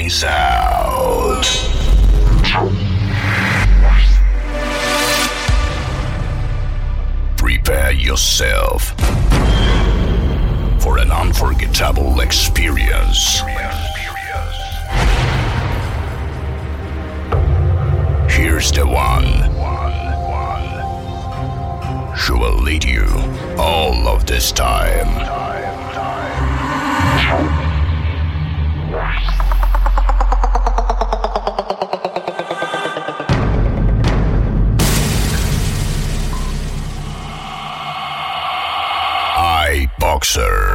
Brains Out. Prepare yourself for an unforgettable experience. Here's the one who will lead you all of this time. time, time. Mixer.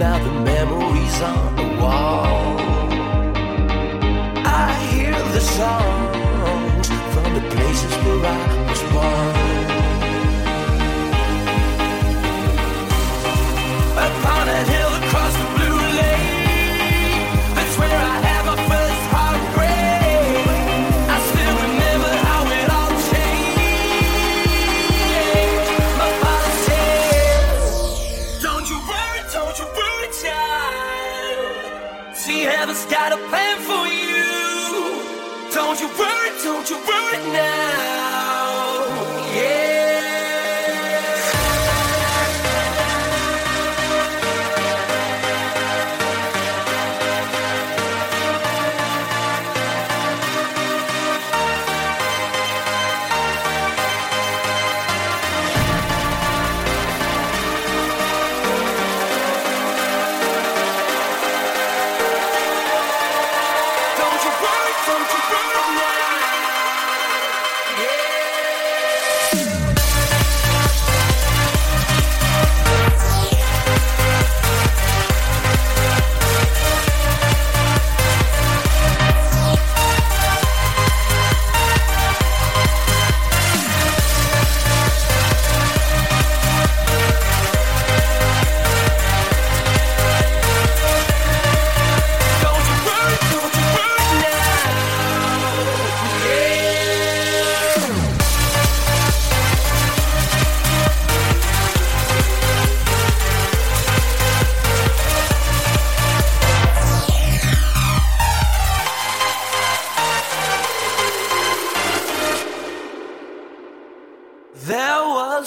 Now the memories on the wall. I hear the songs from the places where I you worry now.